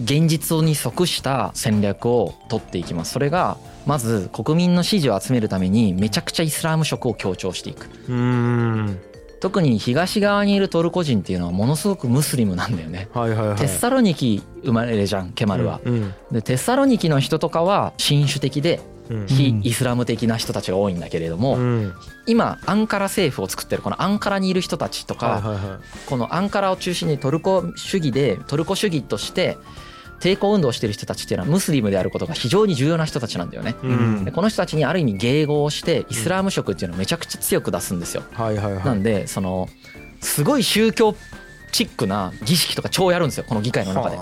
現実に即した戦略を取っていきます。それがまず国民の支持を集めるためにめちゃくちゃイスラーム色を強調していく。うーん。特に東側にいるトルコ人っていうのはものすごくムスリムなんだよね。はいはいはい。テッサロニキ生まれじゃんケマルは、うんでテッサロニキの人とかは新種的でうん非イスラム的な人たちが多いんだけれども、うん。今アンカラ政府を作ってるこのアンカラにいる人たちとか、このアンカラを中心にトルコ主義でトルコ主義として抵抗運動をしてる人たちっていうのはムスリムであることが非常に重要な人たちなんだよね。うん。でこの人たちにある意味迎合をしてイスラーム色っていうのをめちゃくちゃ強く出すんですよ。はいはいはいなんでそのすごい宗教チックな儀式とか超やるんですよこの議会の中で。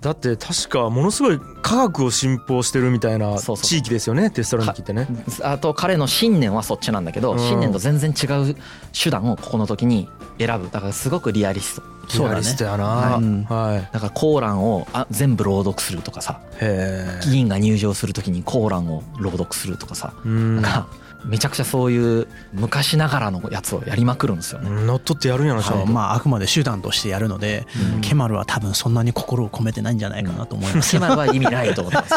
はあだって確かものすごい科学を信奉してるみたいな地域ですよねテスタロニキってね。あと彼の信念はそっちなんだけどうん。信念と全然違う手段をここの時に選ぶ。だからすごくリアリスト。リアリストやな。はい。うんはい。だからコーランをあ全部朗読するとか。さへ議員が入場する時にコーランを朗読するとかさ。えうん。なんかめちゃくちゃそういう昔ながらのやつをやりまくるんですよね。乗っ取ってやるんやなちゃんとそうまああくまで手段としてやるので、うんケマルは多分そんなに心を込めてないんじゃないかなと思います。ケマルは意味ないと思ってます。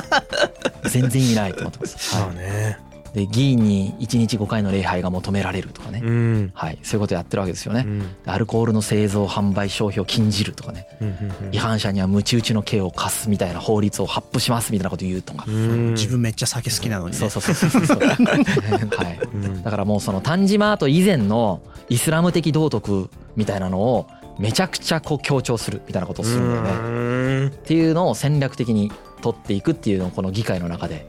全然意味ないと思ってます。まあはねい、で議員に1日5回の礼拝が求められるとかね、うん。はい、そういうことやってるわけですよね。うん。アルコールの製造販売消費を禁じるとかね。うんうん違反者には鞭打ちの刑を課すみたいな法律を発布しますみたいなこと言うとか、うん。自分めっちゃ酒好きなのに、ね、そうそうそうそうそう。はいうんだからもうそのタンジマート以前のイスラム的道徳みたいなのをめちゃくちゃこう強調するみたいなことをするんだよね。うん。っていうのを戦略的に取っていくっていうのをこの議会の中で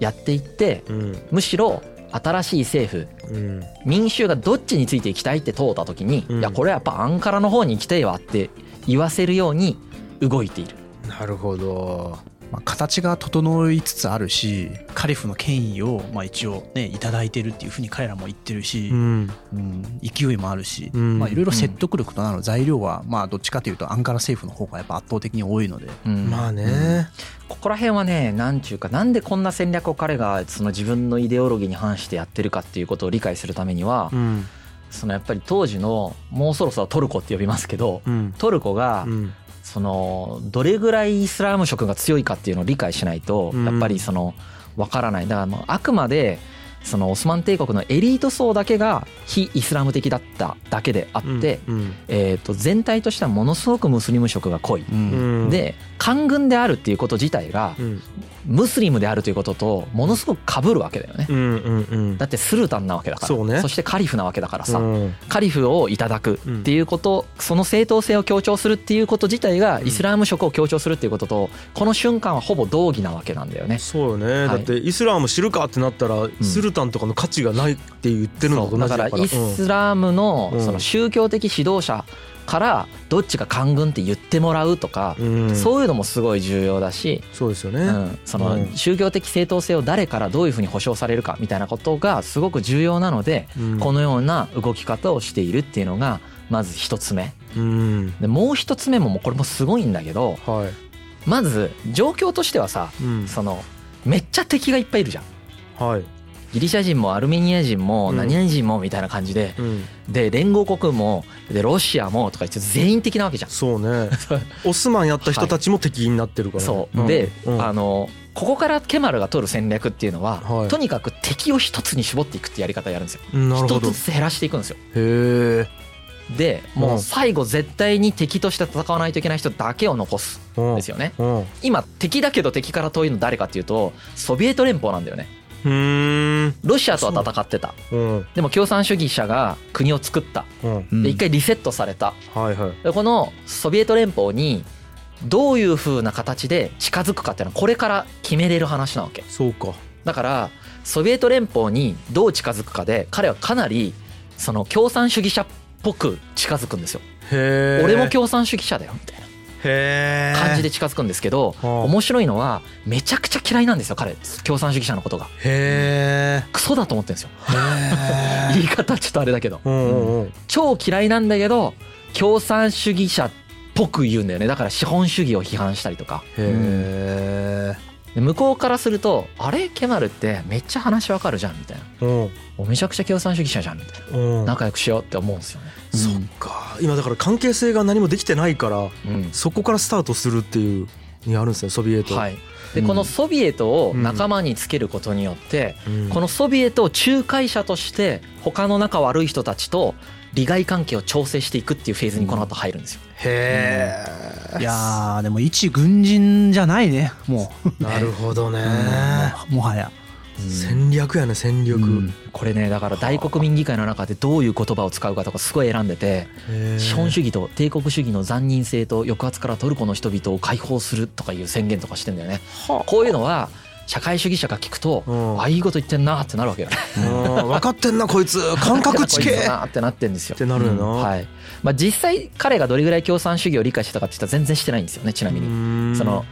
やっていってうん。むしろ新しい政府うん。民衆がどっちについていきたいって問うた時に、うん。いやこれはやっぱアンカラの方に行きたいわって言わせるように動いている。なるほどまあ、形が整いつつあるしカリフの権威をまあ一応ねいただいてるっていうふうに彼らも言ってるし、うん。うん勢いもあるし、いろいろ説得力となる材料はまあどっちかというとアンカラ政府の方がやっぱ圧倒的に多いので、うん。まあね。ここら辺はねなんちゅうかなんでこんな戦略を彼がその自分のイデオロギーに反してやってるかっていうことを理解するためには、うん。そのやっぱり当時のもうそろそろトルコって呼びますけどうん。トルコがうんそのどれぐらいイスラム色が強いかっていうのを理解しないとうん。やっぱりそのわからない。だからもうあくまでそのオスマン帝国のエリート層だけが非イスラム的だっただけであって、うん。えー、と全体としてはものすごくムスリム色が濃い。うん。で官軍であるっていうこと自体がうんムスリムであるということとものすごく被るわけだよね。うんうんうん。だってスルタンなわけだから。そうね。してカリフなわけだからさ、うん。カリフをいただくっていうこと、その正当性を強調するっていうこと自体がイスラム色を強調するっていうこととこの瞬間はほぼ同義なわけなんだよね。そうよね、い。だってイスラーム知るかってなったら、スルタンとかの価値がないって言ってるのと同じだから。そう。だからイスラムのうん。その宗教的指導者からどっちが官軍って言ってもらうとか、うん。そういうのもすごい重要だし、そうですよね、うん、そのうん。宗教的正当性を誰からどういうふうに保障されるかみたいなことがすごく重要なので、うん。このような動き方をしているっていうのがまず一つ目。うん。でもう一つ目ももうこれもすごいんだけどはい、まず状況としてはさうん。そのめっちゃ敵がいっぱいいるじゃん。はいギリシャ人もアルメニア人もうん。何々人もみたいな感じでうん、で連合国もでロシアもとか言って全員的なわけじゃん。そうね。オスマンやった人たちも敵になってるから、ね。そう。で、うん。あのここからケマルが取る戦略っていうのは、はい。とにかく敵を一つに絞っていくってやり方をやるんですよ。なるほど。一つずつ減らしていくんですよ。へえでもううん。最後絶対に敵として戦わないといけない人だけを残すんですよね。うん。今敵だけど敵から遠いの誰かっていうとソビエト連邦なんだよね。ロシアとは戦ってた。うん。でも共産主義者が国を作った。うん。うんで一回リセットされた。はいはい。でこのソビエト連邦にどういう風な形で近づくかっていうのはこれから決めれる話なわけ。そうか。だからソビエト連邦にどう近づくかで彼はかなりその共産主義者っぽく近づくんですよ。俺も共産主義者だよみたいな感じで近づくんですけどはあ。面白いのはめちゃくちゃ嫌いなんですよ彼。共産主義者のことが。へクソだと思ってるんですよ。え 言い方ちょっとあれだけど。うんうんうん。超嫌いなんだけど共産主義者っぽく言うんだよね。だから資本主義を批判したりとか。へで向こうからすると「あれ？ケマルってめっちゃ話わかるじゃん」みたいな。えうん「おめちゃくちゃ共産主義者じゃん」みたいな。うん。仲良くしようって思うんですよね。そっか。今だから関係性が何もできてないからうん。そこからスタートするっていうにあるんですよソビエト。はい、でうん。このソビエトを仲間につけることによって、うん。このソビエトを仲介者として他の仲悪い人たちと利害関係を調整していくっていうフェーズにこの後入るんですよ。へえ。いやーでも一軍人じゃないねもう。なるほどね。ももはや。戦略やね戦略。うん。これねだから大国民議会の中でどういう言葉を使うかとかすごい選んでて資本主義と帝国主義の残忍性と抑圧からトルコの人々を解放するとかいう宣言とかしてんだよね。はこういうのは社会主義者が聞くとうん。あいいこと言ってんなってなるわけよ分かってんなこいつ。感覚地形なってなってんですよ。っ。てなるよな、はい。まあ、実際彼がどれぐらい共産主義を理解してたかって言ったら全然してないんですよねちなみに。にその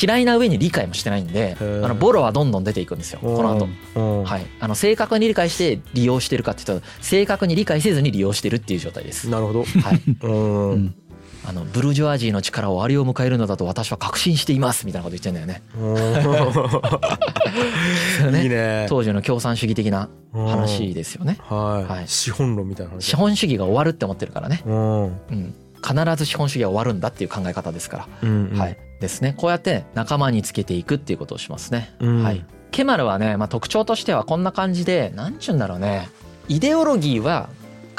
嫌いな上に理解もしてないんであー。のボロはどんどん出ていくんですよこの後。後はい、あの正確に理解して利用してるかって言ったら正確に理解せずに利用してるっていう状態です。なるほど。はい、うん、うんあのブルジョワジーの力を終わりを迎えるのだと私は確信していますみたいなこと言ってんだよ ね。いいね。当時の共産主義的な話ですよね。はい、はい。資本論みたいな話。資本主義が終わるって思ってるからね。うん。うん、必ず資本主義は終わるんだっていう考え方ですから。うんうん。はい、ですね。こうやって仲間につけていくっていうことをしますね。うん。はい、ケマルはね、まあ、特徴としてはこんな感じで何ちゅうんだろうね。イデオロギーは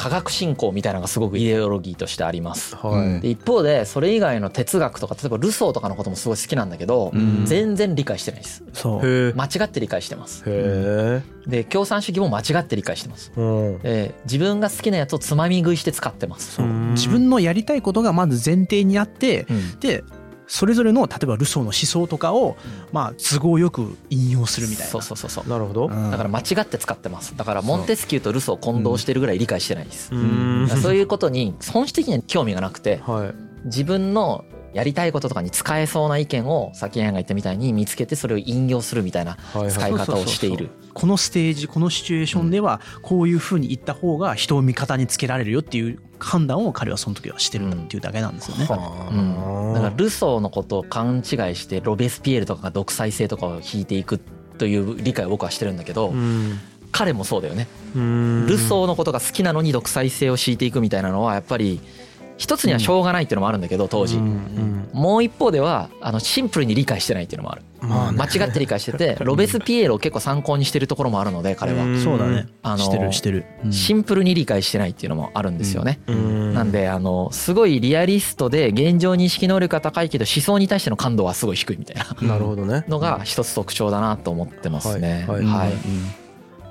科学振興みたいなのがすごくイデオロギーとしてあります。はい。で一方でそれ以外の哲学とか例えばルソーとかのこともすごい好きなんだけど、うん。全然理解してないです。そう。間違って理解してます。へで共産主義も間違って理解してます。えうん。で自分が好きなやつをつまみ食いして使ってます。自分のやりたいことがまず前提にあってうん。でそれぞれの例えばルソーの思想とかをまあ都合よく引用するみたいな。そうそうそうそう。なるほど。うん。だから間違って使ってます。だからモンテスキューとルソーを混同してるぐらい理解してないです、うん。そういうことに本質的には興味がなくてはい。自分のやりたいこととかに使えそうな意見をさっきヤンが言ったみたいに見つけてそれを引用するみたいな使い方をしている。このステージこのシチュエーションではこういうふうに言った方が人を味方につけられるよっていう判断を彼はその時はしてるんだっていうだけなんですよね。う。ん、だからルソーのことを勘違いしてロベスピエールとかが独裁性とかを引いていくという理解を僕はしてるんだけど、うん。彼もそうだよね、うん。ルソーのことが好きなのに独裁性を敷いていくみたいなのはやっぱり一つにはしょうがないっていうのもあるんだけど当時、うん。もう一方ではあのシンプルに理解してないっていうのもある。まあね。間違って理解してて ロベスピエールを結構参考にしてるところもあるので彼は。うん。そうだね。あのしてるしてる。うん。シンプルに理解してないっていうのもあるんですよね。うん。なんであのすごいリアリストで現状認識能力が高いけど思想に対しての感度はすごい低いみたいな。なるほどね。のが一つ特徴だなと思ってますね。ははい。い、はい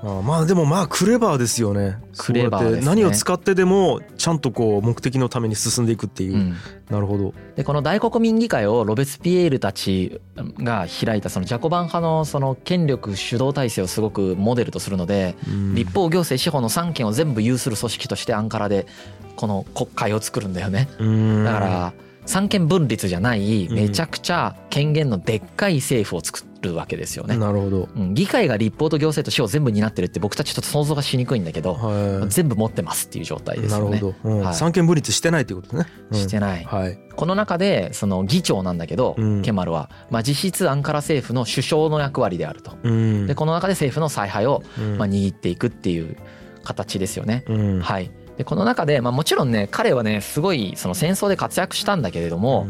ああまあでもまあクレバーですよね。クレバーですね。何を使ってでもちゃんとこう目的のために進んでいくっていう、うん。なるほど。でこの大国民議会をロベスピエールたちが開いたそのジャコバン派のその権力主導体制をすごくモデルとするのでうん。立法行政司法の3権を全部有する組織としてアンカラでこの国会を作るんだよね。うん。だから三権分立じゃないうんめちゃくちゃ権限のでっかい政府を作るわけですよね。なるほど。うん議会が立法と行政と司法全部担ってるって僕たちちょっと想像がしにくいんだけどは全部持ってますっていう状態いですよね。なるほど、うん。はい。三権分立してないっていうことね、うん。してない。はい。この中でその議長なんだけど、うん。ケマルは、まあ、実質アンカラ政府の首相の役割であると。うん。でこの中で政府の采配を、うん。まあ、握っていくっていう形ですよね。うん。はい、でこの中で、まあ、もちろんね彼はねすごいその戦争で活躍したんだけれども、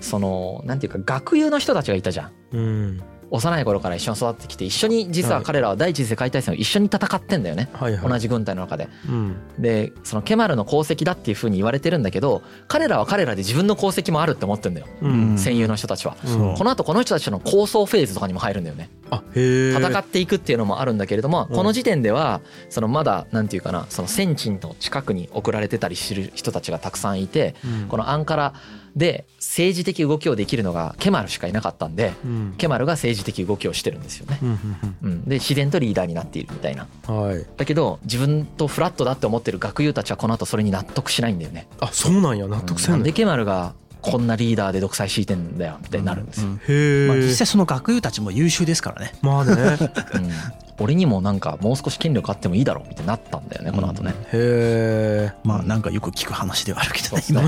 そのなんていうか学友の人たちがいたじゃん。うん幼い頃から一緒に育ってきて一緒に実は彼らは第一次世界大戦を一緒に戦ってんだよね。はいはい。同じ軍隊の中で。うん。でそのケマルの功績だっていうふうに言われてるんだけど彼らは彼らで自分の功績もあるって思ってんだよ、うん。戦友の人たちは。う。んこの後この人たちの構想フェーズとかにも入るんだよね。戦っていくっていうのもあるんだけれどもうん。この時点ではそのまだなんていうかなその戦地の近くに送られてたりする人たちがたくさんいてうん。このアンカラで政治的動きをできるのがケマルしかいなかったんでうん。ケマルが政治的動きをしてるんですよね。うんうん、で自然とリーダーになっているみたいな。はい。だけど自分とフラットだって思ってる学友たちはこの後それに納得しないんだよね。あそうなんや。納得せんん。でケマルがこんなリーダーで独裁敷いてんだよみたいになるんですよ。へえまあ実際その学友たちも優秀ですからね。まあね。うん。俺にもなんかもう少し権力あってもいいだろうみたいになったんだよねこの後ね。へえまあなんかよく聞く話ではあるけどね。今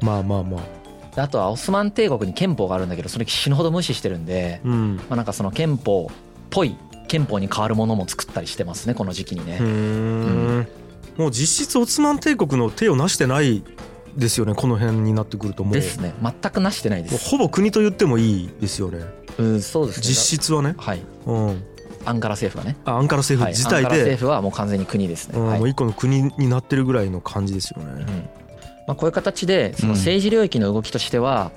まあまあまあ。であとはオスマン帝国に憲法があるんだけどそれ死ぬほど無視してるんで、うん。まあ、なんかその憲法っぽい憲法に変わるものも作ったりしてますねこの時期にね。うー。んもう実質オスマン帝国の手をなしてないですよねこの辺になってくるともう。ですね。全くなしてないです。ほぼ国と言ってもいいですよね。うんそうですね。実質はね。はい。うん。アンカラ政府がね。あアンカラ政府はい、自体アンカラ政で、府はもう完全に国ですね。はい。うんもう一個の国になってるぐらいの感じですよね。うん。まあ、こういう形でその政治領域の動きとしては、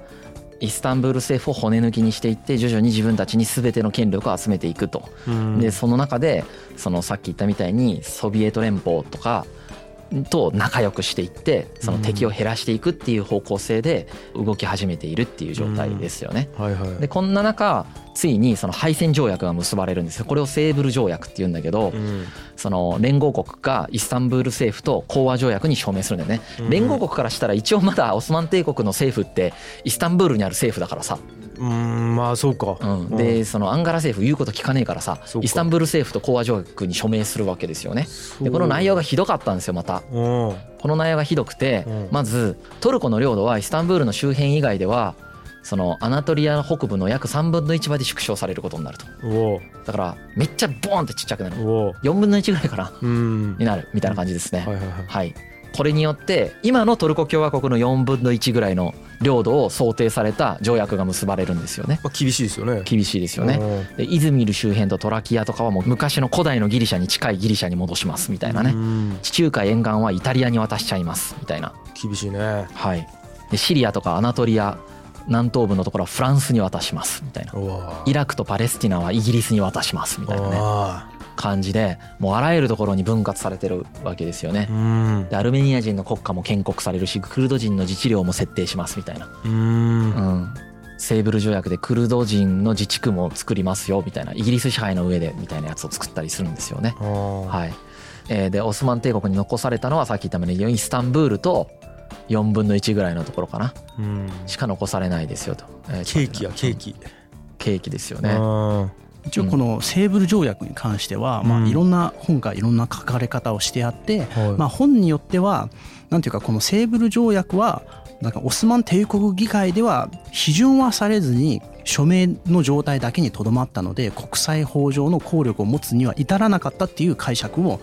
イスタンブール政府を骨抜きにしていって徐々に自分たちに全ての権力を集めていくと。うんでその中でそのさっき言ったみたいにソビエト連邦とかと仲良くしていってその敵を減らしていくっていう方向性で動き始めているっていう状態ですよね。はいはい。でこんな中ついにその敗戦条約が結ばれるんですよ。これをセーブル条約って言うんだけど、うん。その連合国がイスタンブール政府と講和条約に署名するんだよね、うん。連合国からしたら一応まだオスマン帝国の政府ってイスタンブールにある政府だからさ、うんまあそうか。うん、でそのアンガラ政府言うこと聞かねえからさイスタンブール政府と講和条約に署名するわけですよね。でこの内容がひどかったんですよまた。うん。この内容がひどくてうん。まずトルコの領土はイスタンブールの周辺以外ではそのアナトリア北部の約3分の1まで縮小されることになると。おだからめっちゃボーンってちっちゃくなる。お4分の1ぐらいかなうん。になるみたいな感じですね、はい、これによって今のトルコ共和国の4分の1ぐらいの領土を想定された条約が結ばれるんですよね。まあ厳しいですよね。厳しいですよね。でイズミル周辺とトラキアとかはもう昔の古代のギリシャに近いギリシャに戻しますみたいなね。うん。地中海沿岸はイタリアに渡しちゃいますみたいな。厳しいね。はい。でシリアとかアナトリア南東部のところはフランスに渡しますみたいな。イラクとパレスティナはイギリスに渡しますみたいなね。あ感じでもうあらゆるところに分割されてるわけですよね。でアルメニア人の国家も建国されるしクルド人の自治領も設定しますみたいな、うん。うん、セーブル条約でクルド人の自治区も作りますよみたいな。イギリス支配の上でみたいなやつを作ったりするんですよね。はい。えーでオスマン帝国に残されたのはさっき言ったようにイスタンブールと4分の1ぐらいのところかな。うん。しか残されないですよと、えケーキやケーキ。ケーキですよね。あ一応このセーブル条約に関しては、まうん。あいろんな本がいろんな書かれ方をしてあって、まあ本によってはなんていうかこのセーブル条約はなんかオスマン帝国議会では批准はされずに署名の状態だけにとどまったので国際法上の効力を持つには至らなかったっていう解釈を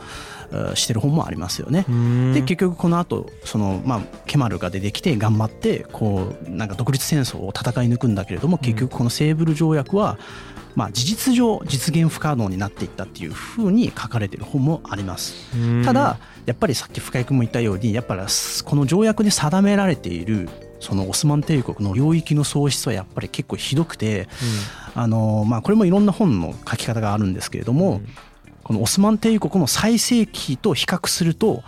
えしてる本もありますよね。で結局この後そのまあケマルが出てきて頑張ってこうなんか独立戦争を戦い抜くんだけれども結局このセーブル条約はまあ事実上実現不可能になっていったっていうふうに書かれてる本もあります。ただやっぱりさっき深井君も言ったようにやっぱりこの条約で定められているそのオスマン帝国の領域の喪失はやっぱり結構ひどくて、うん、あのまあこれもいろんな本の書き方があるんですけれども、うん、このオスマン帝国の最盛期と比較すると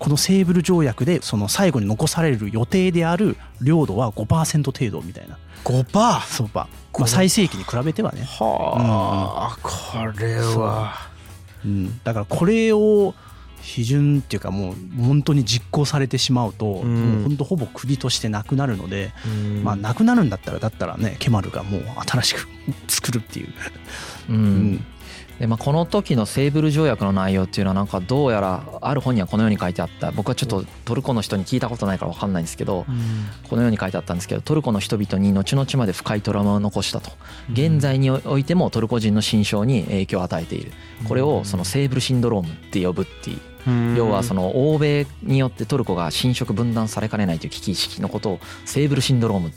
このセーブル条約でその最後に残される予定である領土は5%程度みたいな。5%そうパまあ、最盛期に比べてはね。はあ、うん、これは、う。ん、だからこれを批准っていうかもう本当に実行されてしまうと、もう本当ほぼ国としてなくなるので、まあなくなるんだったらだったらねケマルがもう新しく作るっていう、うん、でまあ、この時のセーブル条約の内容っていうのはなんかどうやらある本にはこのように書いてあった。僕はちょっとトルコの人に聞いたことないから分かんないんですけど、このように書いてあったんですけどトルコの人々に後々まで深いトラウマを残したと。現在においてもトルコ人の心象に影響を与えている。これをそのセーブルシンドロームって呼ぶっていう。要はその欧米によってトルコが侵食分断されかねないという危機意識のことをセーブルシンドローム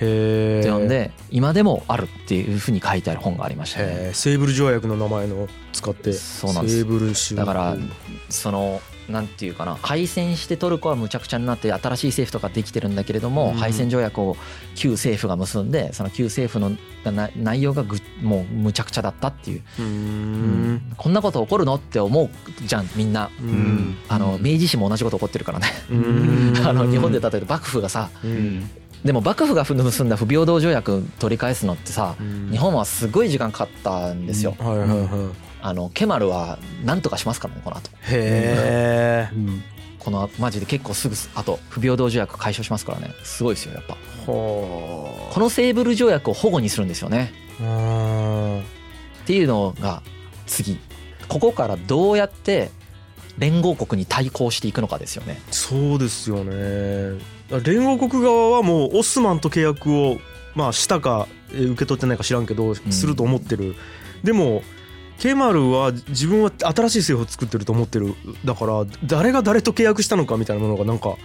って呼んで今でもあるっていうふうに書いてある本がありましたね。セーブル条約の名前の使ってそうなんです。だからそのなんていうかな敗戦してトルコはむちゃくちゃになって新しい政府とかできてるんだけれども、敗戦条約を旧政府が結んでその旧政府の内容がぐもうむちゃくちゃだったっていう。うん、こんなこと起こるのって思うじゃんみんな、うん、あの明治史も同じこと起こってるからね。あの日本で例えば幕府がさ、でも幕府が結んだ不平等条約取り返すのってさ、日本はすごい時間かかったんですよ。はいはいはい、あのケマルは何とかしますからねこの後。へえ、うん。このマジで結構すぐあと不平等条約解消しますからねすごいですよやっぱ。このセーブル条約を保護にするんですよね。っていうのが次ここからどうやって連合国に対抗していくのかですよね。そうですよね連合国側はもうオスマンと契約をまあしたか受け取ってないか知らんけどすると思ってる、うん、でもケマルは自分は新しい政府を作ってると思ってる。だから誰が誰と契約したのかみたいなものがなんか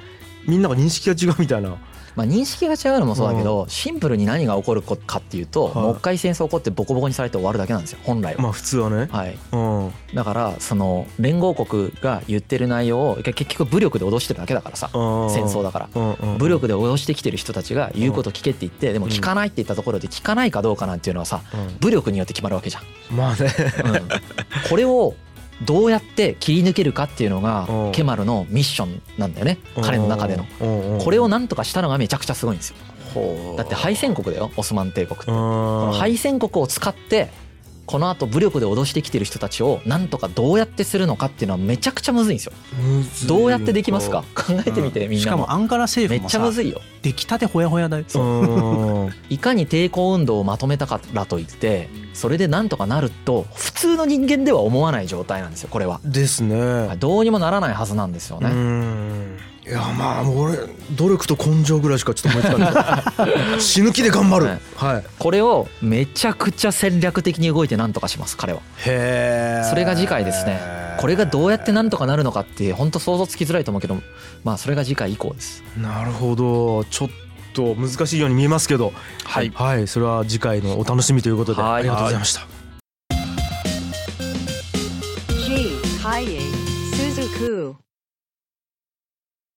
みんなが認識が違うみたいな。まあ、認識が違うのもそうだけど、シンプルに何が起こるかっていうと、もう一回戦争起こってボコボコにされて終わるだけなんですよ本来は。まあ普通はね。はい。うん、だからその連合国が言ってる内容を結局武力で脅してるだけだからさ戦争だから、武力で脅してきてる人たちが言うこと聞けって言ってでも聞かないって言ったところで聞かないかどうかなんていうのはさ、武力によって決まるわけじゃん。まあね、うん、これをどうやって切り抜けるかっていうのがケマルのミッションなんだよね。彼の中での。これをなんとかしたのがめちゃくちゃすごいんですよ。だって敗戦国だよオスマン帝国って。この敗戦国を使ってこのあと武力で脅してきてる人たちをなんとかどうやってするのかっていうのはめちゃくちゃむずいんですよ。どうやってできますか？考えてみてみんなしかもアンカラ政府もめっちゃむずいよ。出来たてほやほやだよ。いかに抵抗運動をまとめたからといってそれでなんとかなると普通の人間では思わない状態なんですよこれは。ですね。どうにもならないはずなんですよねいやまあもう俺努力と根性ぐらいしかちょっと思いつかない。死ぬ気で頑張る、はい、これをめちゃくちゃ戦略的に動いて何とかします彼は。へえそれが次回ですね。これがどうやって何とかなるのかって本当想像つきづらいと思うけどまあそれが次回以降です。なるほど。ちょっと難しいように見えますけど。はい、はい、それは次回のお楽しみということでありがとうございました。G ハイエスズク